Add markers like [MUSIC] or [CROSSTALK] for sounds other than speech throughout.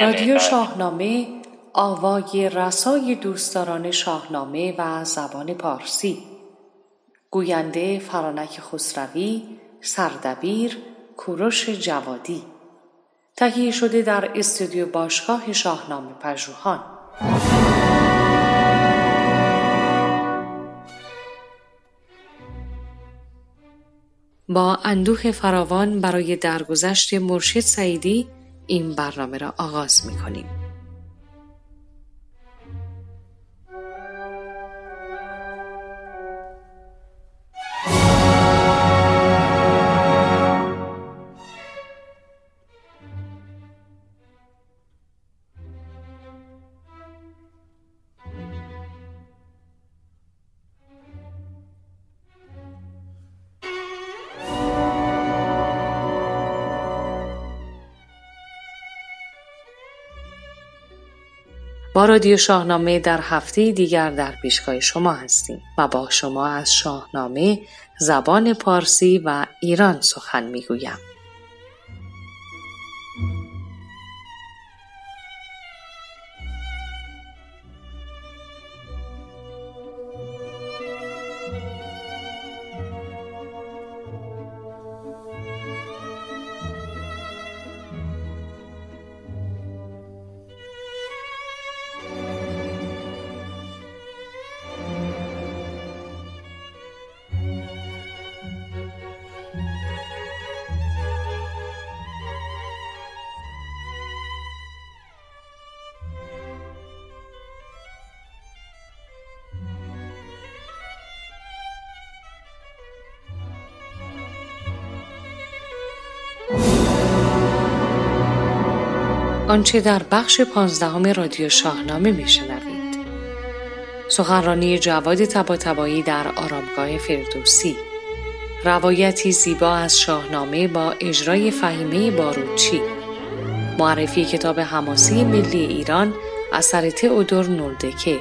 رادیو شاهنامه آوای رسای دوستداران شاهنامه و زبان پارسی. گوینده فرانک خسروی سردبیر کوروش جوادی. تهیه شده در استودیو باشگاه شاهنامه پژوهان. با اندوه فراوان برای درگذشت مرشد سعیدی این برنامه را آغاز می کنیم. رادیو شاهنامه در هفته دیگر در پیشگاه شما هستیم و با شما از شاهنامه زبان پارسی و ایران سخن می‌گویم. آنچه در بخش پانزدهم رادیو شاهنامه میشنوید. سخنرانی جواد تباتبایی در آرامگاه فردوسی. روایتی زیبا از شاهنامه با اجرای فهیمه باروچی. معرفی کتاب حماسی ملی ایران اثر تئودور نولدکه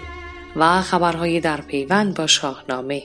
و خبرهای در پیوند با شاهنامه.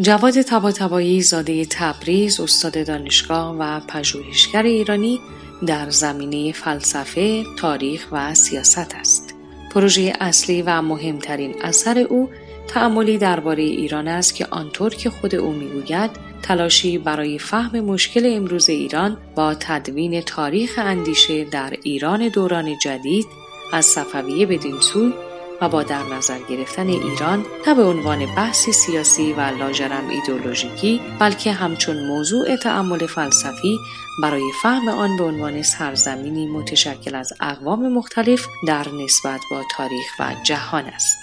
جواد تباتبایی زاده تبریز استاد دانشگاه و پژوهشگر ایرانی در زمینه فلسفه، تاریخ و سیاست است. پروژه اصلی و مهمترین اثر او تعملی درباره ایران است که آنطور که خود او می‌گوید تلاشی برای فهم مشکل امروز ایران با تدوین تاریخ اندیشه در ایران دوران جدید از صفویه بدین سوی و با در نظر گرفتن ایران نه به عنوان بحثی سیاسی و لاجرم ایدولوژیکی بلکه همچون موضوع تعمل فلسفی برای فهم آن به عنوان سرزمینی متشکل از اقوام مختلف در نسبت با تاریخ و جهان است.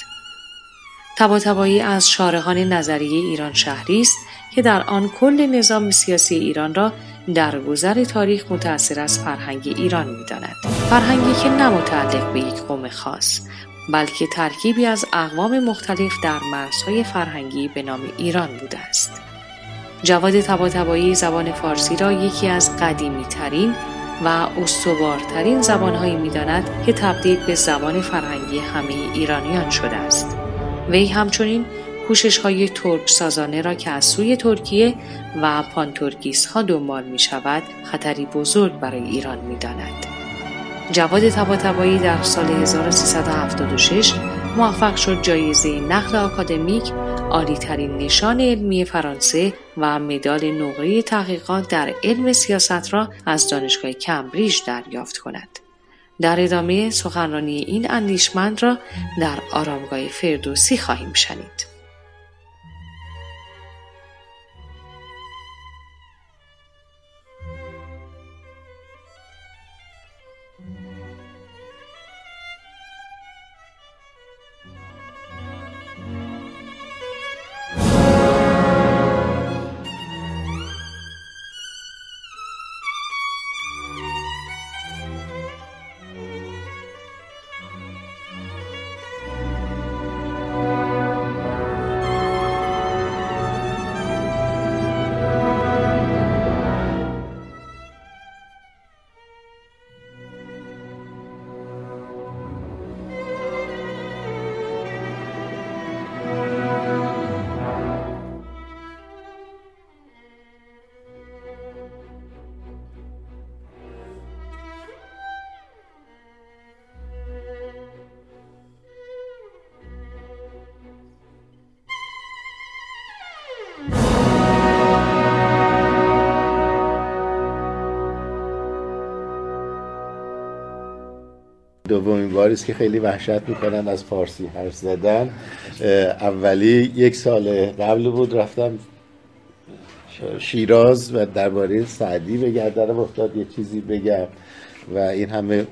تباتبایی از شارحان نظریه ایران شهری است که در آن کل نظام سیاسی ایران را در گذر تاریخ متأثر از فرهنگ ایران می‌داند فرهنگی که نه متعلق به یک قوم خاص بلکه ترکیبی از اقوام مختلف در مرزهای فرهنگی به نام ایران بوده است. جواد طباطبایی زبان فارسی را یکی از قدیمی ترین و استوارترین زبانهایی می داند که تبدیل به زبان فرهنگی همه ایرانیان شده است. وی همچنین کوشش های ترک سازانه را که از سوی ترکیه و پان‌ترکیست ها دنبال می شود خطری بزرگ برای ایران می داند. جواد تباتبایی در سال 1376 موفق شد جایزه نقل آکادمیک ترین نشان علمی فرانسه و مدال نقره تحقیقات در علم سیاست را از دانشگاه کمبریج دریافت کند. در ادامه سخنرانی این اندیشمند را در آرامگاه فردوسی خواهیم شنید. دومین باری است که خیلی وحشت می‌کنن از فارسی حرف زدن. اولی یک سال قبل بود رفتم شیراز و درباره سعدی به گردنم افتاد یه چیزی بگم. و این همه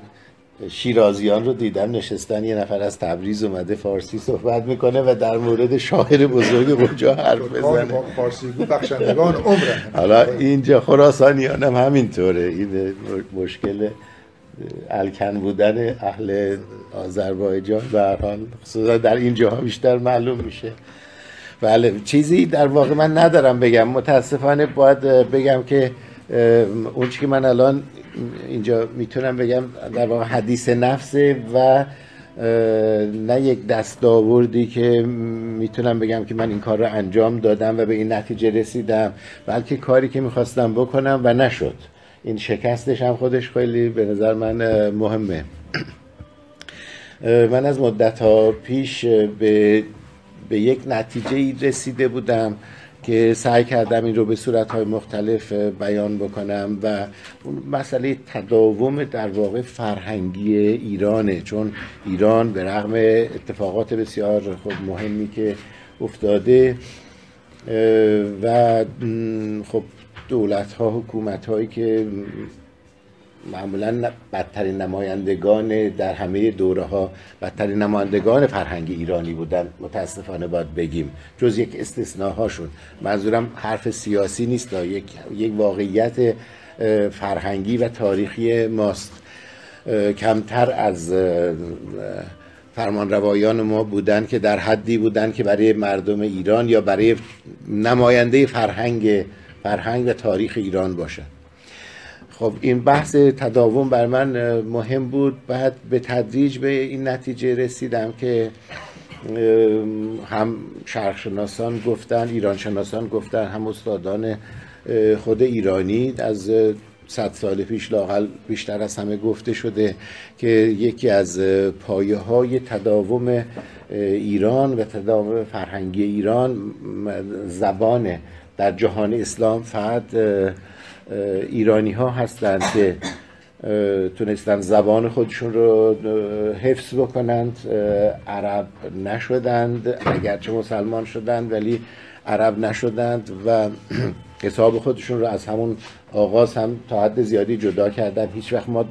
شیرازیان رو دیدم نشستن یه نفر از تبریز اومده فارسی صحبت می‌کنه و در مورد شاعر بزرگ اونجا حرف بزنه. فارسی بخشندگان عمره حالا اینجا خراسانیان هم همینطوره. این مشکل الکن بودن اهل آذربایجان به هر حال خصوصا در اینجا بیشتر معلوم میشه. بله چیزی در واقع من ندارم بگم. متاسفانه باید بگم که اون که من الان اینجا می‌تونم بگم در واقع حدیث نفسه و نه یک دستاوردی که می‌تونم بگم که من این کار رو انجام دادم و به این نتیجه رسیدم بلکه کاری که می‌خواستم بکنم و نشد. این شکستش هم خودش خیلی به نظر من مهمه. من از مدت ها پیش به, به یک نتیجه رسیده بودم که سعی کردم این رو به صورت های مختلف بیان بکنم و اون مسئله تداوم در واقع فرهنگی ایرانه. چون ایران به رغم اتفاقات بسیار خب مهمی که افتاده و خب دولت ها حکومت هایی که معمولا بدترین نمایندگان در همه دوره ها بدترین نمایندگان فرهنگ ایرانی بودن متاسفانه باید بگیم. جز یک استثناهاشون. منظورم حرف سیاسی نیست یک, یک واقعیت فرهنگی و تاریخی ماست. کمتر از فرمان روایان ما بودن که در حدی بودن که برای مردم ایران یا برای نماینده فرهنگ فرهنگ و تاریخ ایران باشن خب این بحث تداوم بر من مهم بود. بعد به تدریج به این نتیجه رسیدم که هم شرقشناسان گفتن ایران شناسان گفتن هم استادان خود ایرانی. از صد سال پیش لاقل بیشتر از همه گفته شده که یکی از پایه های تداوم ایران و تداوم فرهنگی ایران زبانه در جهان اسلام فقط ایرانی ها هستند که تونستن زبان خودشون رو حفظ بکنند. عرب نشدند اگرچه مسلمان شدند ولی عرب نشدند و [CLEARS THROAT] حساب خودشون رو از همون آغاز هم تا حد زیادی جدا کردن. هیچ وقت ما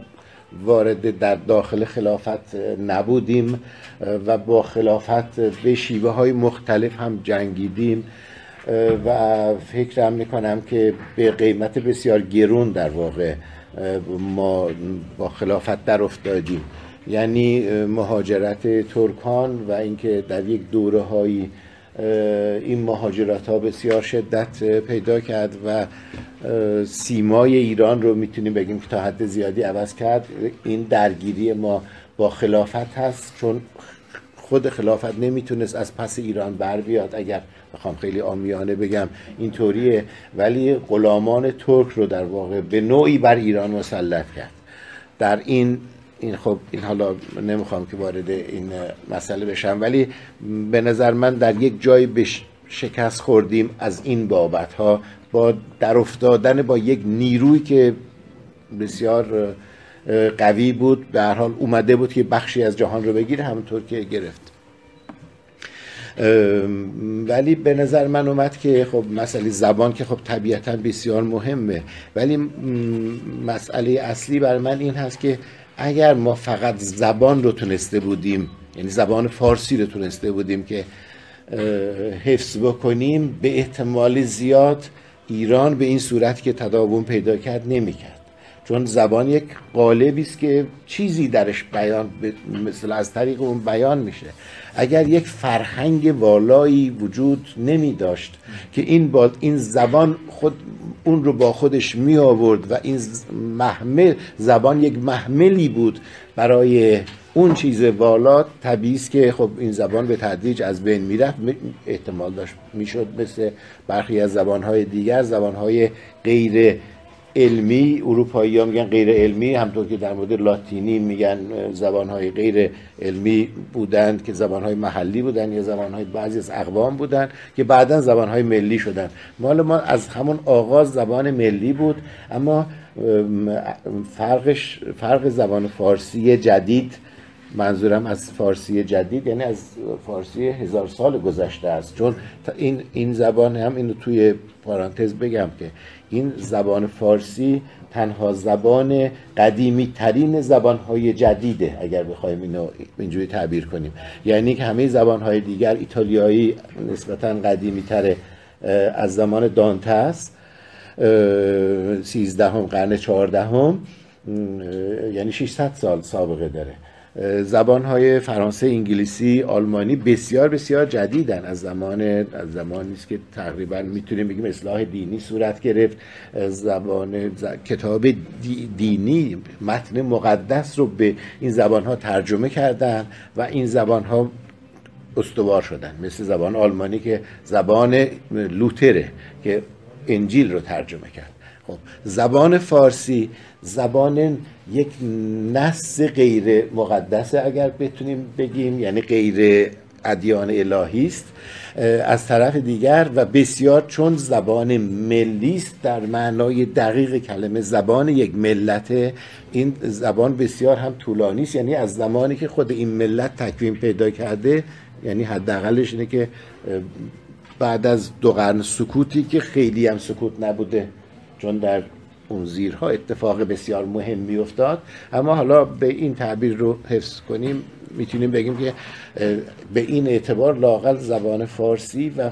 وارد در داخل خلافت نبودیم و با خلافت به شیوه های مختلف هم جنگیدیم. و فکرم می‌کنم که به قیمت بسیار گرون در واقع ما با خلافت در افتادیم. یعنی مهاجرت ترکان و اینکه در یک دوره هایی این مهاجرت ها بسیار شدت پیدا کرد و سیمای ایران رو می‌تونیم بگیم که تا حد زیادی عوض کرد این درگیری ما با خلافت هست. چون خود خلافت نمی‌تونست از پس ایران بر بیاد. اگر بخوام خیلی آمیانه بگم اینطوریه ولی غلامان ترک رو در واقع به نوعی بر ایران مسلط کرد. در این این خب این حالا نمی‌خوام که وارد این مسئله بشم ولی به نظر من در یک جای به شکست خوردیم از این بابت ها با در افتادن با یک نیروی که بسیار قوی بود به هر حال اومده بود که بخشی از جهان رو بگیره همونطور که گرفت. ولی به نظر من اومد که خب مسئله زبان که خب طبیعتا بسیار مهمه. ولی مسئله اصلی بر من این هست که اگر ما فقط زبان رو تونسته بودیم یعنی زبان فارسی رو تونسته بودیم که حفظ بکنیم به احتمال زیاد ایران به این صورت که تداوم پیدا کرد نمی‌کرد. چون زبان یک قالبی است که چیزی درش بیان مثل از طریق اون بیان میشه. اگر یک فرهنگ والایی وجود نمی داشت که این با این زبان خود اون رو با خودش می آورد و این محمل زبان یک محملی بود برای اون چیز والا طبیعی که خب این زبان به تدریج از بین می‌رفت. احتمال داشت می‌شد مثل برخی از زبانهای دیگر زبانهای غیر علمی اروپایی ها میگن غیر علمی همطور که در مورد لاتینی میگن زبان های غیر علمی بودند که زبان های محلی بودن یا زبان های بعضی از اقوام بودن که بعدا زبان های ملی شدن مال ما از همون آغاز زبان ملی بود اما فرقش فرق زبان فارسی جدید منظورم از فارسی جدید یعنی از فارسی هزار سال گذشته است. چون این این زبان هم اینو توی پارانتز بگم که این زبان فارسی تنها زبان قدیمی ترین زبان های جدیده اگر بخوایم اینو اینجوری تعبیر کنیم. یعنی که همه زبان های دیگر ایتالیایی نسبتا قدیمی تره از زمان دانته است. سیزدهم قرن چهاردهم یعنی 600 سال سابقه داره. زبان های فرانسه انگلیسی آلمانی بسیار بسیار جدیدن. از زمان از زمانی است که تقریبا می‌تونیم بگیم اصلاح دینی صورت گرفت. زبان کتاب دینی متن مقدس رو به این زبان ها ترجمه کردن و این زبان ها استوار شدن. مثل زبان آلمانی که زبان لوتره که انجیل رو ترجمه کرد. خب زبان فارسی زبان یک نص غیر مقدسه اگر بتونیم بگیم یعنی غیر ادیان الهی است از طرف دیگر و بسیار چون زبان ملی است در معنای دقیق کلمه زبان یک ملت این زبان بسیار هم طولانی است یعنی از زمانی که خود این ملت تکوین پیدا کرده یعنی حداقلش اینه که بعد از دو قرن سکوتی که خیلی هم سکوت نبوده چون در اون زیرها اتفاق بسیار مهمی افتاد. اما حالا به این تعبیر رو حفظ کنیم می‌تونیم بگیم که به این اعتبار لاقل زبان فارسی و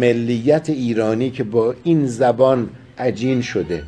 ملیت ایرانی که با این زبان عجین شده.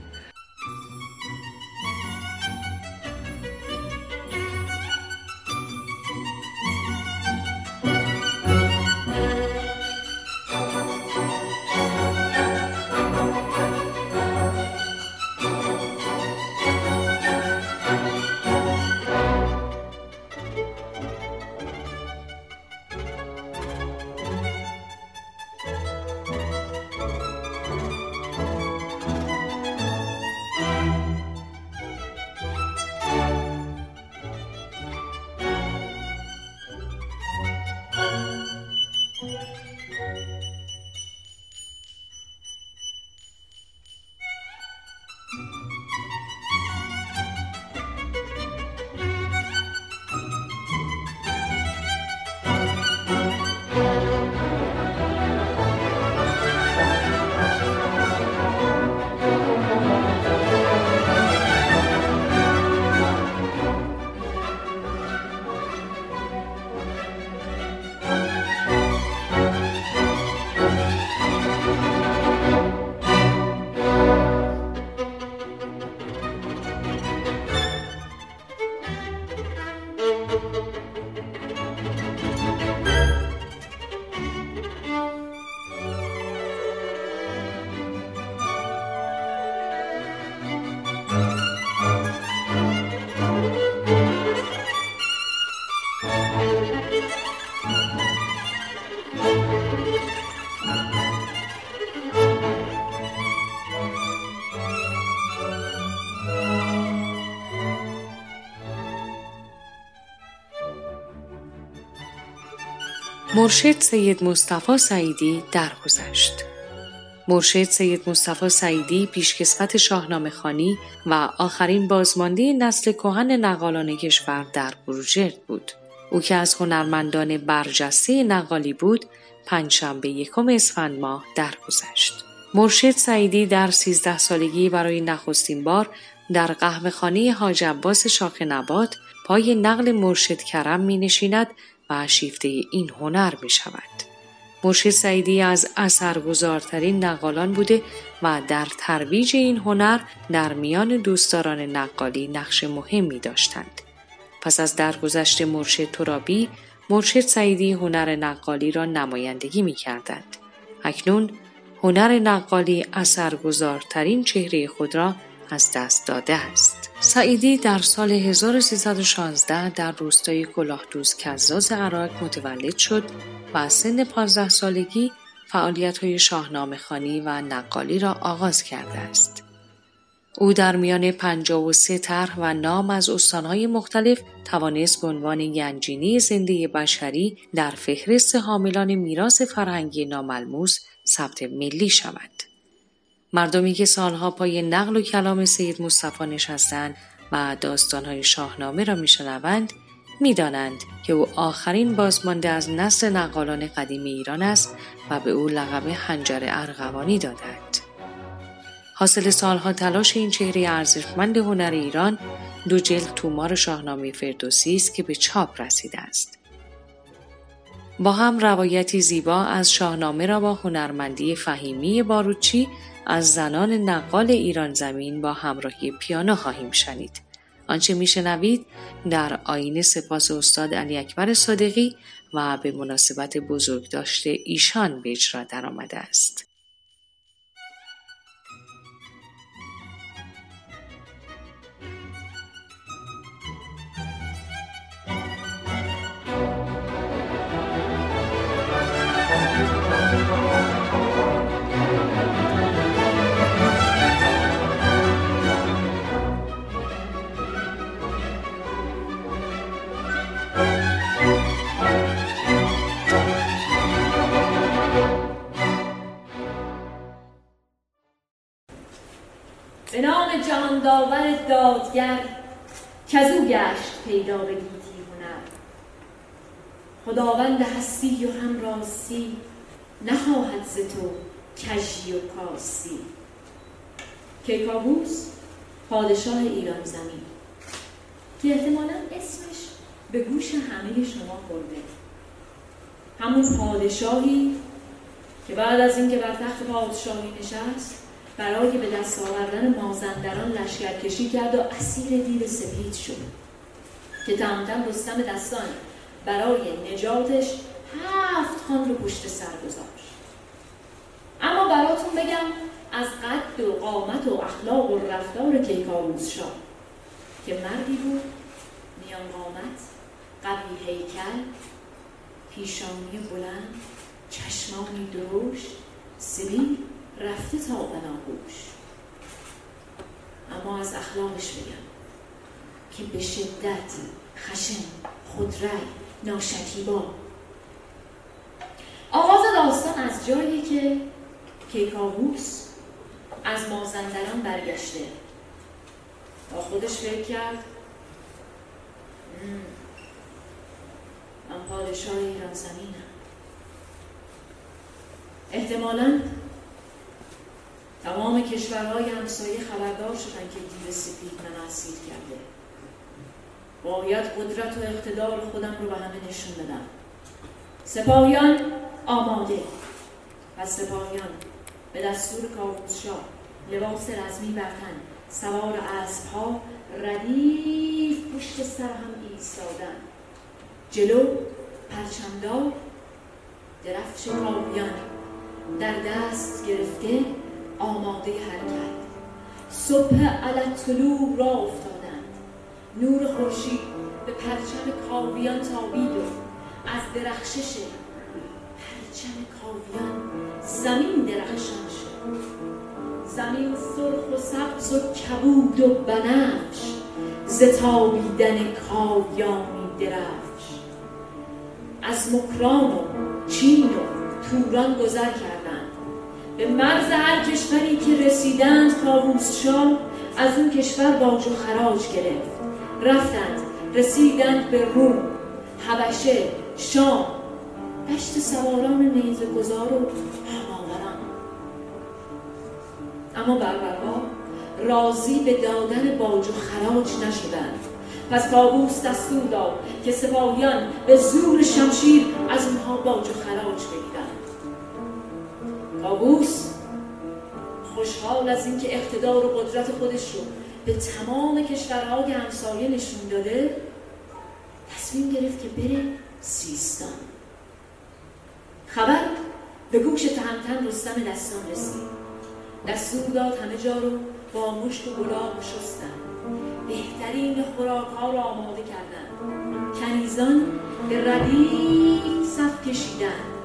مرشد سید مصطفی سعیدی درگذشت. مرشد سید مصطفی سعیدی پیشکسوت شاهنامه خانی و آخرین بازمانده نسل کهن نقالان کشور در بروجرد بود. او که از هنرمندان برجسته نقالی بود، پنجشنبه یکم اسفند ماه درگذشت. مرشد سعیدی در سیزده سالگی برای نخستین بار در قهوه خانه حاج عباس شاخ نبات پای نقل مرشد کرم می نشیند و شیفته این هنر می شود. مرشد سعیدی از اثرگذارترین نقالان بوده و در ترویج این هنر در میان دوستداران نقالی نقش مهمی داشتند. پس از درگذشت مرشد ترابی، مرشد سعیدی هنر نقالی را نمایندگی می کردند. اکنون هنر نقالی اثرگذارترین چهره خود را از دست داده است. سعیدی در سال 1316 در روستای کلاهدوز کزاز عراق متولد شد و از سن 15 سالگی فعالیت های شاهنامه خانی و نقالی را آغاز کرده است. او در میان 53 طرح و نام از استانهای مختلف توانست به عنوان گنجینه زنده بشری در فهرست حاملان میراث فرهنگی ناملموس ثبت ملی شود. مردمی که سالها پای نقل و کلام سید مصطفی نشستند و داستانهای شاهنامه را میشنوند می‌دانند که او آخرین بازمانده از نسل نقالان قدیم ایران است و به او لقب هنجر ارغوانی دادند. حاصل سالها تلاش این چهره ارزشمند هنر ایران دو جلد تومار شاهنامه فردوسی است که به چاپ رسیده است. با هم روایتی زیبا از شاهنامه را با هنرمندی فهیمی باروچی از زنان نقال ایران زمین با همراهی پیانو خواهیم شنید. آنچه میشنوید در آین سپاس استاد علی اکبر صادقی و به مناسبت بزرگ داشته ایشان به اجرا درآمده است. داور دادگر کزو گشت پیدا به گیتی هنر. خداوند هستی و هم راستی نخواهد ز تو کژی و کاسی کیکاووس پادشاه ایران زمین. که احتمالا اسمش به گوش همه شما خورده. همون پادشاهی که بعد از اینکه بر تخت پادشاهی نشست برای به دست آوردن مازندران لشکرکشی کرد و اسیر دیو سپید شد. که تمامتن رستم دستان برای نجاتش هفت خان رو پشت سر گذاشت. اما براتون بگم از قد و قامت و اخلاق و رفتار کیکاووس شاه که مردی بود میان قامت قوی هیکل پیشانی بلند چشمانی درشت سبیل رفته تا بناگوش اما از اخلاقش بگم که به شدت خشن خودرای ناشکیبا. آغاز داستان از جایی که کیکاووس از مازندران برگشته. با خودش فکر کرد من پادشاه ایران زمینم. احتمالاً تمام کشورهای همسایه خبردار شدن که دیو سپید من اسیر کرده باید قدرت و اقتدار خودم رو به همه نشون بدم. سپاهیان آماده. و سپاهیان به دستور کاووس شاه لباس رزمی برتن سوار اسبها ردیف پشت سر هم ایستادن. جلو پرچمدار درفش کاویان در دست گرفته آماده حرکت. صبح علت طلوع را افتادند. نور خورشید به پرچم کاویان تابید و از درخشش پرچم کاویان زمین درخشان شد. زمین سرخ و سبز و کبود و بنفش ز تابیدن کاویانی درفش. از مکران و چین و توران گذر کردند به مرز هر کشوری که رسیدند کاووس شاه از اون کشور باج و خراج گرفت. رفتند رسیدند به روم حبشه شام. دشت سواران نیزه گذار و هماوران. اما بربرها راضی به دادن باج و خراج نشدند. پس کابوس دستور داد که سپاهیان به زور شمشیر از اونها باج و خراج بگیرند. کابوس خوشحال از اینکه اقتدار و قدرت خودش رو به تمام کشورهای همسایه نشون داده تصمیم گرفت که بره سیستان. خبر به گوش تهمتن رستم دستان رسید. دستور داد همه جا رو با مشت و گلاب شستن بهترین خوراک ها رو آماده کردن. کنیزان به ردیف صف کشیدن.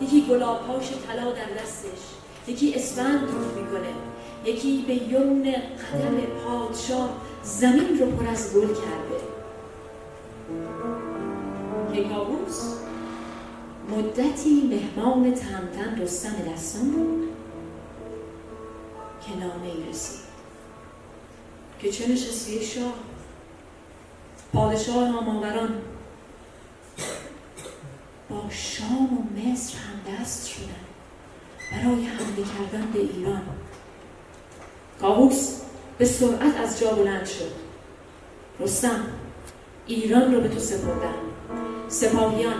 یکی گلابهاش طلا در دستش یکی اسفند رو می‌کنه یکی به یمن قدم پادشاه زمین رو پر از گل کرده. کیکاووس مدتی مهمان تهمتن رستم دستان بود که نامه ای رسید. که چه نشستی شاه؟ پادشاه هماوران شام و مصر هم دست شدن. برای حمله کردن به ایران. کاووس به سرعت از جا بلند شد. رستم ایران رو به تو سپردم. سپاهیان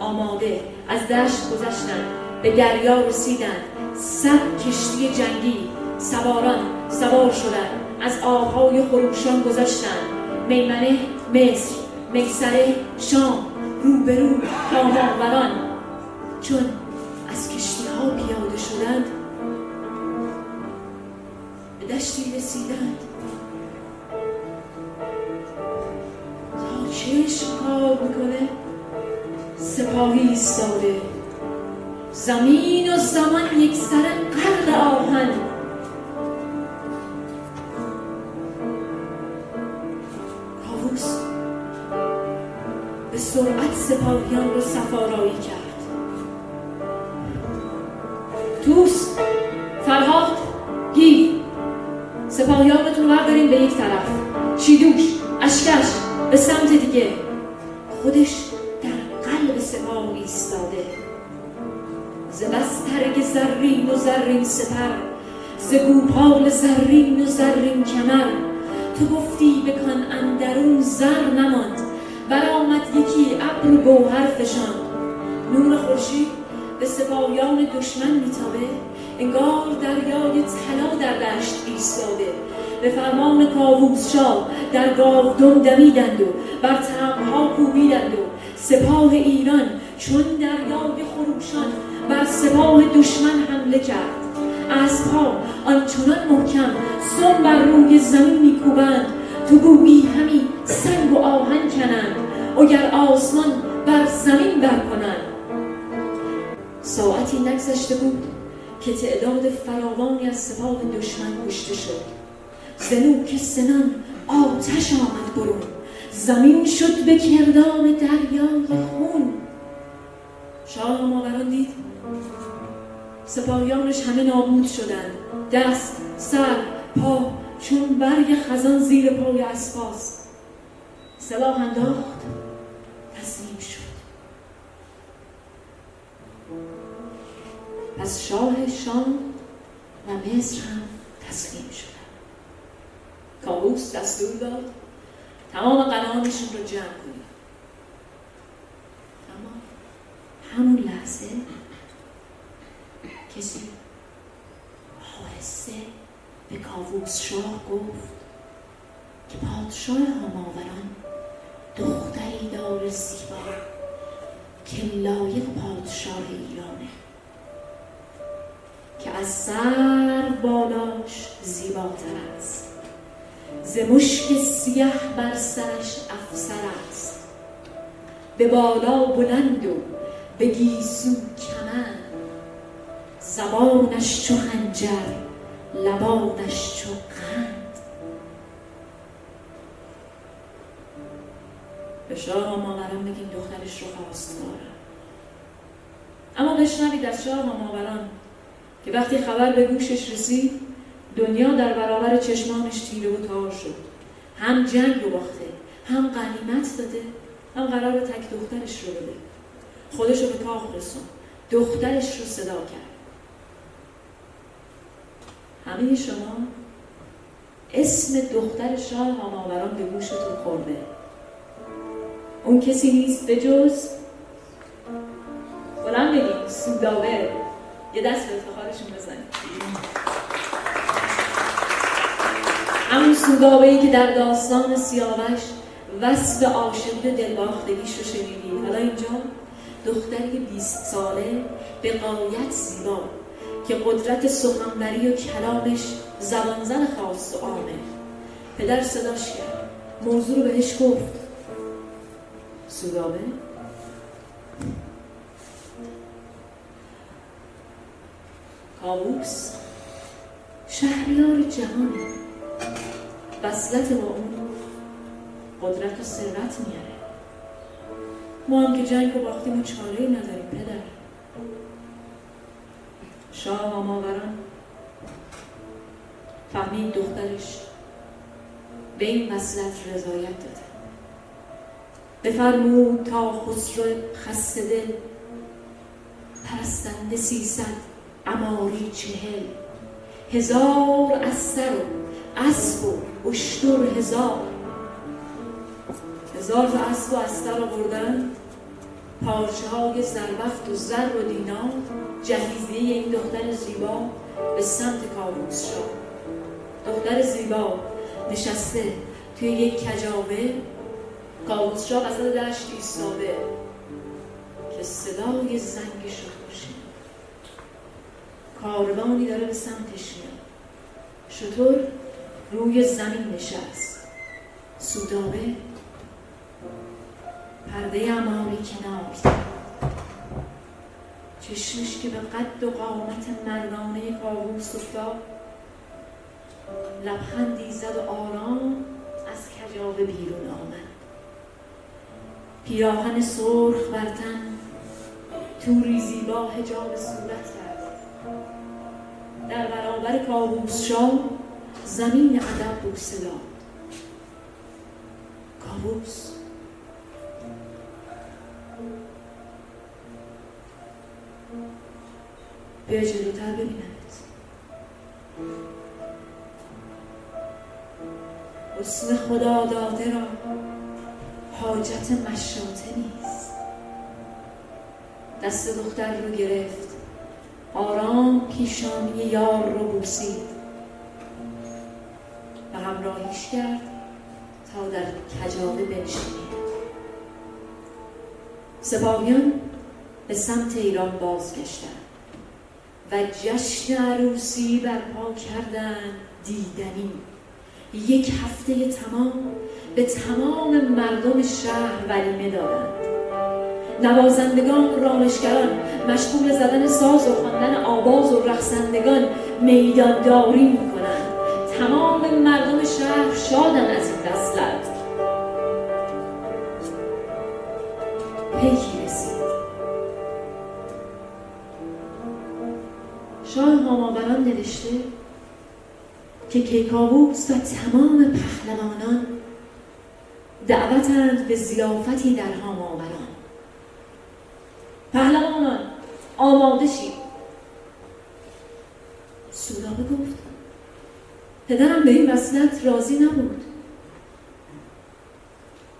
آماده از دشت گذشتند به دریا رسیدند صد کشتی جنگی. سواران سوار شدند از آبهای خروشان گذشتند میمنه مصر میسره شام. روبرو تا چون از کشتی ها پیاده شدند به دشتی رسیدند. تا چشم کار می‌کنه سپاهی ایستاده. زمین و زمان یک سر قرد آهن. سرعت سپاهیان رو سفارایی کرد. توس فرهاد گیو سپاهیانتون رو بردارین به یک طرف. چیدوش اشکش به سمت دیگه. خودش در قلب سپاه ایستاده. ز بسترگ زرین و زرین سپر ز گوپال زرین و زرین کمر. تو گفتی بکن اندرون زر نماند برآمد یکی ابر گوهر فشان نور خورشید به سپاهیان دشمن میتابه. انگار دریای طلا در دشت ایستاده. به فرمان کاووس شاه در گاودم دمیدند و بر تبها کوبیدند و سپاه ایران چون دریای خروشان بر سپاه دشمن حمله کرد. اسبها آنچنان محکم سم بر روی زمین میکوبند. تو گویی همی سنگ و آهن کنند. اگر آسمان بر زمین برکنند ساعتی نگذشته بود که تعداد فراوانی از سپاه دشمن کشته شد. زنو که سنان آتش آمد برون. زمین شد به کردام دریای خون. شاه ماوران دید سپاهیانش همه نابود شدند. دست سر پا چون برگ خزان زیر پای اسپاس سلاح انداخت. پس شاه شام و مصر هم تسلیم شدن کابوس دستور داد تمام قنانشون رو جمع کنید. اما همون لحظه کسی آهسته به کاووس شاه گفت که پادشاه هماوران دختری داره زیبا که لایق پادشاه ایرانه. که از سر بالاش زیباتر است. ز مشک سیه بر سرش افسر است. به بالا بلند و به گیسو کمن زبانش چو خنجر لبانش چو قند. به شاه ماوران بگیم دخترش رو خواستگارم اما بشنوید از شاه ماوران که وقتی خبر به گوشش رسید دنیا در برابر چشمانش تیره و تار شد. هم جنگ رو باخته هم غنیمت داده هم قرار تک دخترش رو بده. خودش رو به کاخ رسون دخترش رو صدا کرد. همه شما اسم دختر شاه هماوران به گوشتون خورده. اون کسی نیست به جز بلند سوداوه. یه دست به افتخارشون بزنید همون سوداوهی که در داستان سیاوش وصف عاشقی و دلباختگیش رو شنیدید حالا اینجا دختری 20 ساله به قایت زیبا که قدرت سخنوری و کلامش زبانزن خاص و عامه. پدر صداش کرد. موضوع رو بهش گفت. سودابه؟ کابوس شهریار جهانه وصلت با اون قدرت و ثروت میاره. ما هم که جنگ و باختیم و چاره نداریم پدر. شاه آماوران فهمید دخترش به این وصلت رضایت داده. بفرمود تا خسرو خسته دل پرستنده سیصد اماری چهل. هزار از سر و اسب و اشتر هزار. هزار تا اسب و استر آوردن. پارچه های زربفت و زر و دینار جهیزیه این دختر زیبا به سمت کابوس شد. دختر زیبا نشسته توی یک کجاوه. کابوس شاه وسط دشت ایستاده. که صدای زنگش رو کاروانی داره به سمتش میاد. شطور روی زمین نشست. سودابه. پرده اماری کنار. چشمش که به قد و قامت مردانه کابوس افتاد. لبخندی زد و آرام از کجاوه بیرون آمد. پیراهن سرخ برتن توری زیبا هجاب صورت در برابر کابوس شاه زمین ادب بوسه داد کابوس بیا جلوتر ببینمت. حسن خدا داده را حاجت مشاطه نیست. دست دختر رو گرفت. آرام پیشانی یار رو بوسید. و همراهیش کرد تا در کجاوه بنشینید. سپاهیان به سمت ایران بازگشتند و جشن عروسی برپا کردند دیدنی. یک هفته تمام به تمام مردم شهر ولیمه دادند. نوازندگان رامشگران مشغول زدن ساز و خواندن آواز و رقصندگان میدانداری می‌کنند. تمام مردم شهر شادن از این دستلت پیکی رسید؟ شاه هاماوران نوشته که کیکاووس و تمام پهلوانان دعوتند به زیافتی در هاماوران. پهلوانان آماده شید. سودابه گفت پدرم به این وصلت راضی نبود.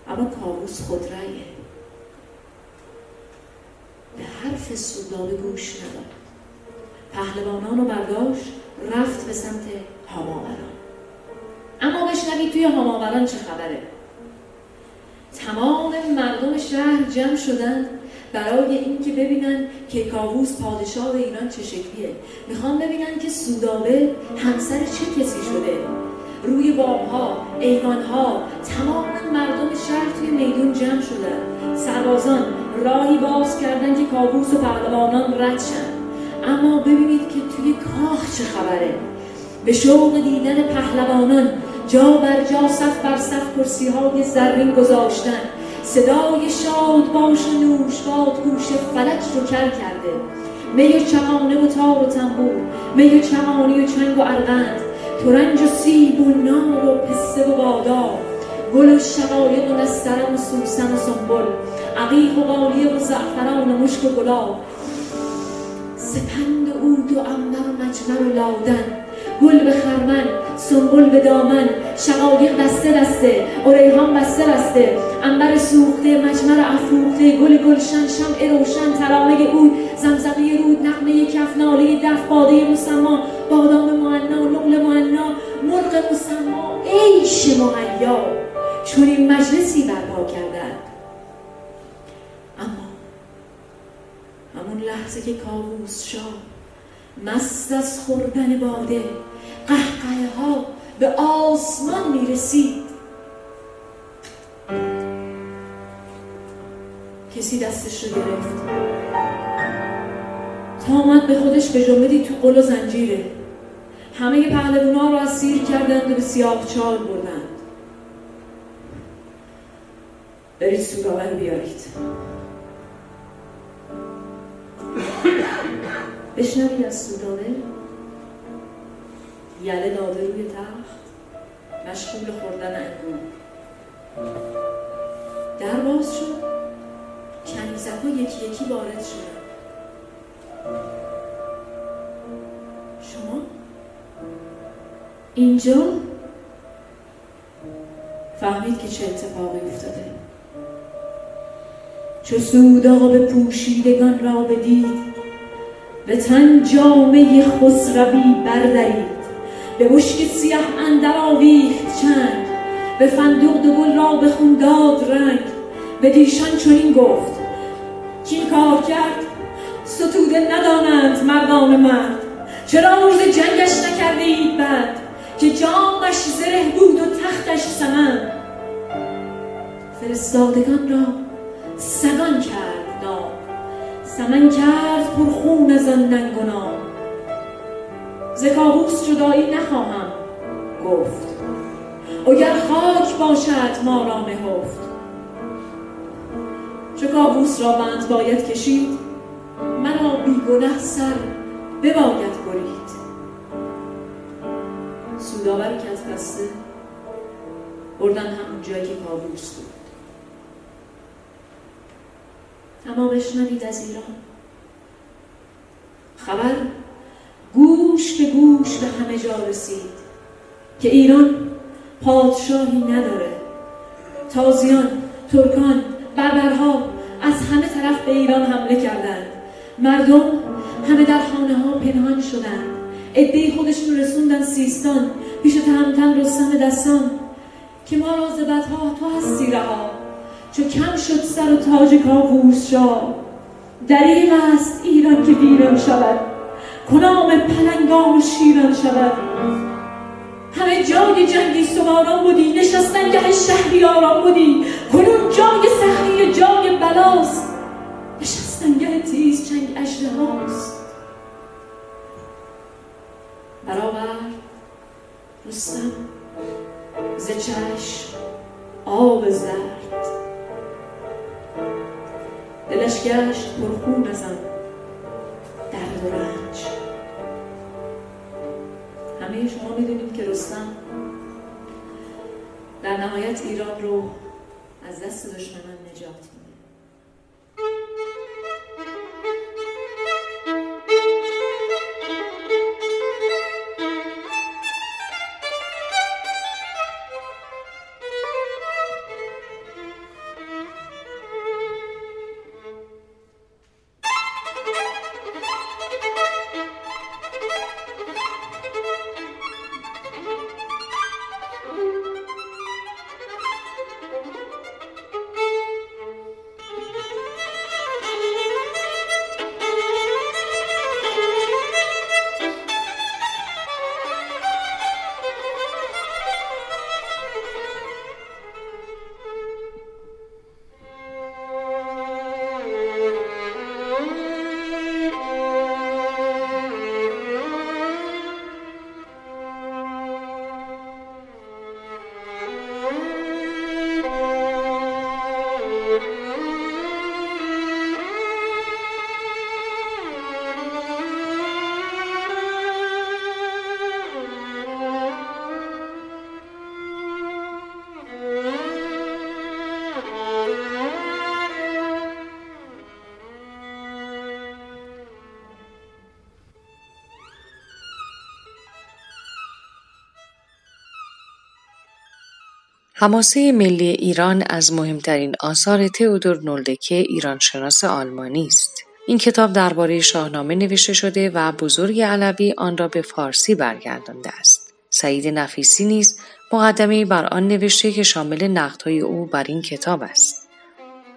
اما کاووس خود رأیه. به حرف سودابه گوش نداد. پهلوانان رو برداشت رفت به سمت هاماوران. اما بشنوید توی هاماوران چه خبره. تمام مردم شهر جمع شدند برای اینکه ببینن که کاووس پادشاه ایران چه شکلیه. می‌خوان ببینن که سودابه همسر چه کسی شده. روی باغها، ایوانها تمام مردم شهر توی میدون جمع شدن. سربازان راهی باز کردن که کاووس و پهلوانان رد شن. اما ببینید که توی کاخ چه خبره. به شوق دیدن پهلوانان جا بر جا صف بر صف کرسی های زرین گذاشتن. صدای شاد باش و نوش باد گوش فلک رو کر کرده. می و چمانه و تار و تنبور می و چمانی و چنگ و ارغند ترنج و سیب و نار و پسته و بادار گل و شقایق و نسترن و سوسن و سنبل عقیق و غالیه و زعفران و مشک و گلاب. سپند و عود و عنبر و مجمر و لادن گل به خرمن سنبل به دامن شقایق دسته دسته ریحان بسته بسته انبر سوخته مجمر افروخته گل گلشن شمع روشن ترانه اود زمزمه رود نقمه کف ناله دف باده مسما بادام معنا نقل معنا مرغ مسما. عیش چون این مجلسی برپا کردن. اما همون لحظه که کاووس شاه مست از خوردن باده قهقه ها به آسمان می رسید کسی دستش رو گرفت. تا آمد به خودش به جمعه تو قل و زنجیره. همه پهلوونا رو اسیر کردند و به سیاه چال بردند. برید سوراوه رو بیارید. بشنوید از سودابه یله داده روی تخت مشغول خوردن انگور. در باز شد. کنیزک ها یکی یکی وارد شدن. شما؟ اینجا؟ فهمید که چه اتفاقی افتاده. چو سوداب پوشیدگان را بدید به تن جامعه خسروی بردارید به مشک سیه اندر آویخت چند به فندق دو را به خون داد رنگ. به دیشان چنین گفت کین کار کرد؟ ستوده ندانند مردان مرد. چرا روز جنگش نکردید بعد؟ که جامش زره بود و تختش سمن فرستادگان را سگان کرد نام. سمن کرد پرخون از آن ننگ و نام. ز جدایی نخواهم. گفت اگر خاک باشد ما را نهفت. چو کابوس را بند باید کشید مرا بیگنه سر بباید برید. سوداور کت بسته بردن همون جایی که کابوس بود. اما بشنوید از ایران. خبر؟ گوش به گوش به همه جا رسید که ایران پادشاهی نداره. تازیان ترکان بربرها از همه طرف به ایران حمله کردند. مردم همه در خانه ها پنهان شدند. عده خودشون رسوندن سیستان پیش تهمتن رستم دستان که ما را ها تو هستی رها. چو کم شد سر و تاج کاووس شاه. دریغ است ایران که ویران شود. کنام پلنگان شیران شود؟ همه جای جنگی سواران بودی نشستن گه شهریاران بودی. کنون جای سختی جای بلاست. نشستن گه تیز چنگ اجده هاست برابر رستم ز چشم آب زرد. دلش گشت پرخون از رستم در نهایت ایران رو از دست دشمنان نجات حماسه ملی ایران از مهمترین آثار تئودور نولدکه ایرانشناس آلمانی است. این کتاب درباره شاهنامه نوشته شده و بزرگ علوی آن را به فارسی برگردانده است. سعید نفیسی نیز مقدمه بر آن نوشته که شامل نقدهای او بر این کتاب است.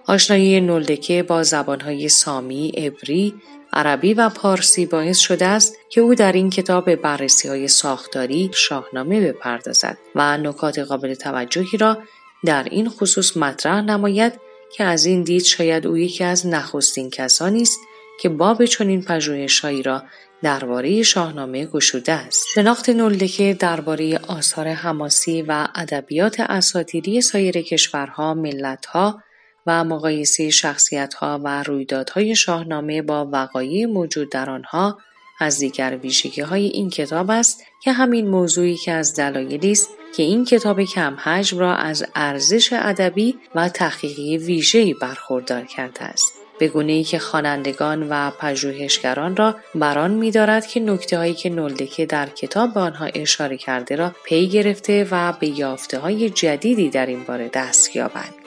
آشنایی نولدکه با زبانهای سامی، عبری، عربی و پارسی باعث شده است که او در این کتاب بررسی های ساختاری شاهنامه بپردازد و نکات قابل توجهی را در این خصوص مطرح نماید که از این دید شاید او یکی از نخستین کسانی است که باب چنین پژوهشهایی را درباره شاهنامه گشوده است. شناخت نولدکه درباره آثار حماسی و ادبیات اساطیری سایر کشورها ملتها و مقایسه شخصیتها و رویدادهای شاهنامه با وقایع موجود در آنها از دیگر های این کتاب است که همین موضوعی که از دلایلی است که این کتاب کم حجم را از ارزش ادبی و تحقیقی ویژه‌ای برخوردار کرده است. به گونه ای که خوانندگان و پژوهشگران را بران می‌دارد که نکته هایی که نولدکه در کتاب به آنها اشاره کرده را پی گرفته و به یافته های جدیدی در این باره دست یابند.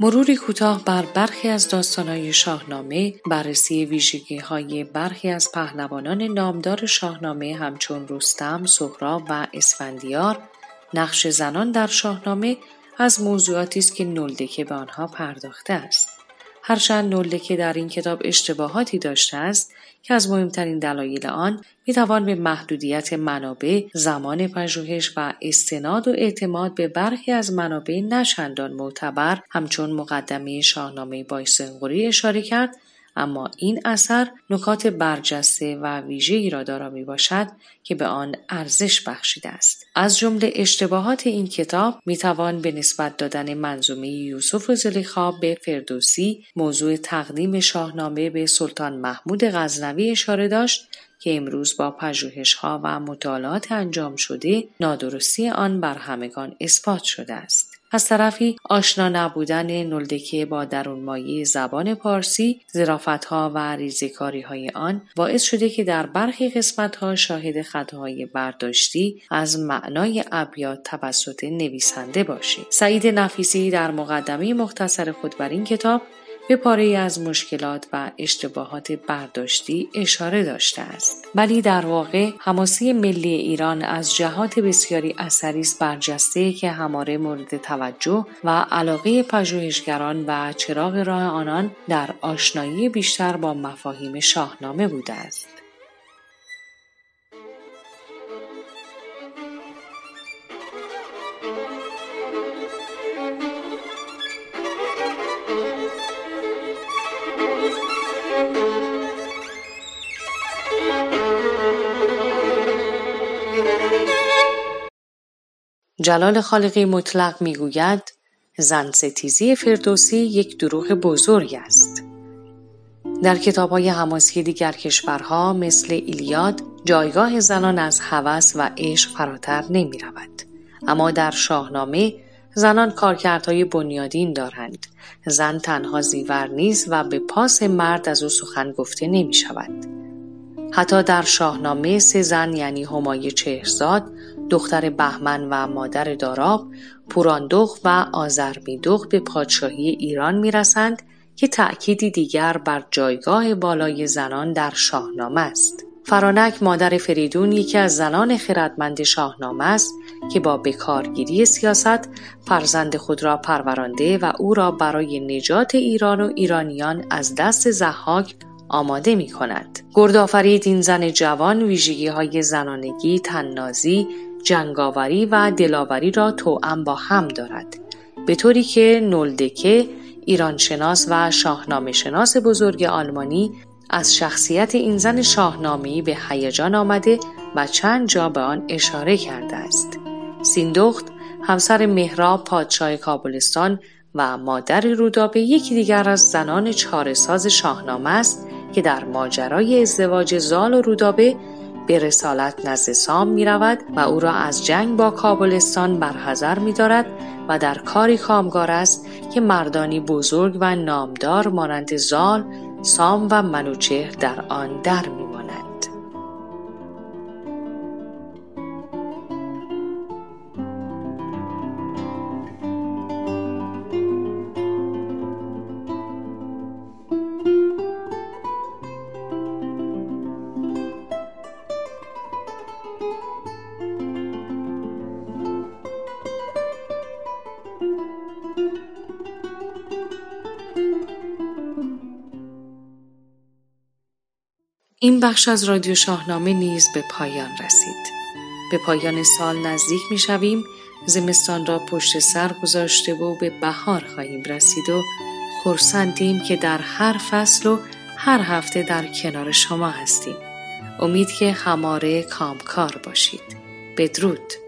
مروری کوتاه بر برخی از داستانهای شاهنامه بررسی ویژگی های برخی از پهلوانان نامدار شاهنامه همچون رستم، سهراب و اسفندیار نقش زنان در شاهنامه از موضوعاتی است که نولدکه به آنها پرداخته است. هرچند نولدکه در این کتاب اشتباهاتی داشته است که از مهمترین دلایل آن می‌توان به محدودیت منابع زمان پژوهش و استناد و اعتماد به برخی از منابع نشندان معتبر همچون مقدمه شاهنامه بایسنگوری اشاره کرد اما این اثر نکات برجسته و ویژه‌ای را دارا می باشد که به آن ارزش بخشیده است. از جمله اشتباهات این کتاب می توان به نسبت دادن منظومه یوسف و زلیخا به فردوسی موضوع تقدیم شاهنامه به سلطان محمود غزنوی اشاره داشت که امروز با ها و مطالعات انجام شده نادرستی آن بر همگان اثبات شده است. از طرفی آشنا نبودن نلدکه با درونمایی زبان پارسی ها و ریزکاری های آن باعث شده که در برخی قسمت ها شاهد خطاهای برداشتی از معنای ابیات توسط نویسنده باشیم. سعید نفیسی در مقدمه مختصر خود بر این کتاب به پاره از مشکلات و اشتباهات برداشتی اشاره داشته است. ولی در واقع حماسه ملی ایران از جهات بسیاری اثری است برجسته که هماره مورد توجه و علاقه پژوهشگران و چراغ راه آنان در آشنایی بیشتر با مفاهیم شاهنامه بوده است. جلال خالقی مطلق می‌گوید زن ستیزی فردوسی یک دروغ بزرگ است. در کتاب های حماسی دیگر کشورها مثل ایلیاد جایگاه زنان از هوس و عشق فراتر نمی رود. اما در شاهنامه زنان کارکردهای بنیادین دارند. زن تنها زیور نیست و به پاس مرد از او سخن گفته نمی شود. حتی در شاهنامه سه زن یعنی همای چهرزاد دختر بهمن و مادر داراب پوراندخ و آزرمیدخ به پادشاهی ایران می‌رسند که تأکیدی دیگر بر جایگاه بالای زنان در شاهنامه است. فرانک مادر فریدون یکی از زنان خردمند شاهنامه است که با بکارگیری سیاست فرزند خود را پرورانده و او را برای نجات ایران و ایرانیان از دست زحاک آماده می کند. گردآفرید این زن جوان ویژگی های زنانگی، تننازی، جنگاوری و دلاوری را توأم با هم دارد به طوری که نولدکه ایرانشناس و شاهنامه شناس بزرگ آلمانی از شخصیت این زن شاهنامه‌ای به هیجان آمده و چند جا به آن اشاره کرده است. سیندخت همسر مهراب پادشاه کابلستان و مادر رودابه یکی دیگر از زنان چارساز شاهنامه است که در ماجرای ازدواج زال و رودابه به رسالت نزد سام می رود و او را از جنگ با کابلستان برحضر می دارد و در کاری کامگار است که مردانی بزرگ و نامدار مانند زال، سام و منوچهر در آن در می این بخش از رادیو شاهنامه نیز به پایان رسید. به پایان سال نزدیک می شویم زمستان را پشت سر گذاشته و به بهار خواهیم رسید و خورسندیم که در هر فصل و هر هفته در کنار شما هستیم. امید که هماره کامکار باشید. بدرود.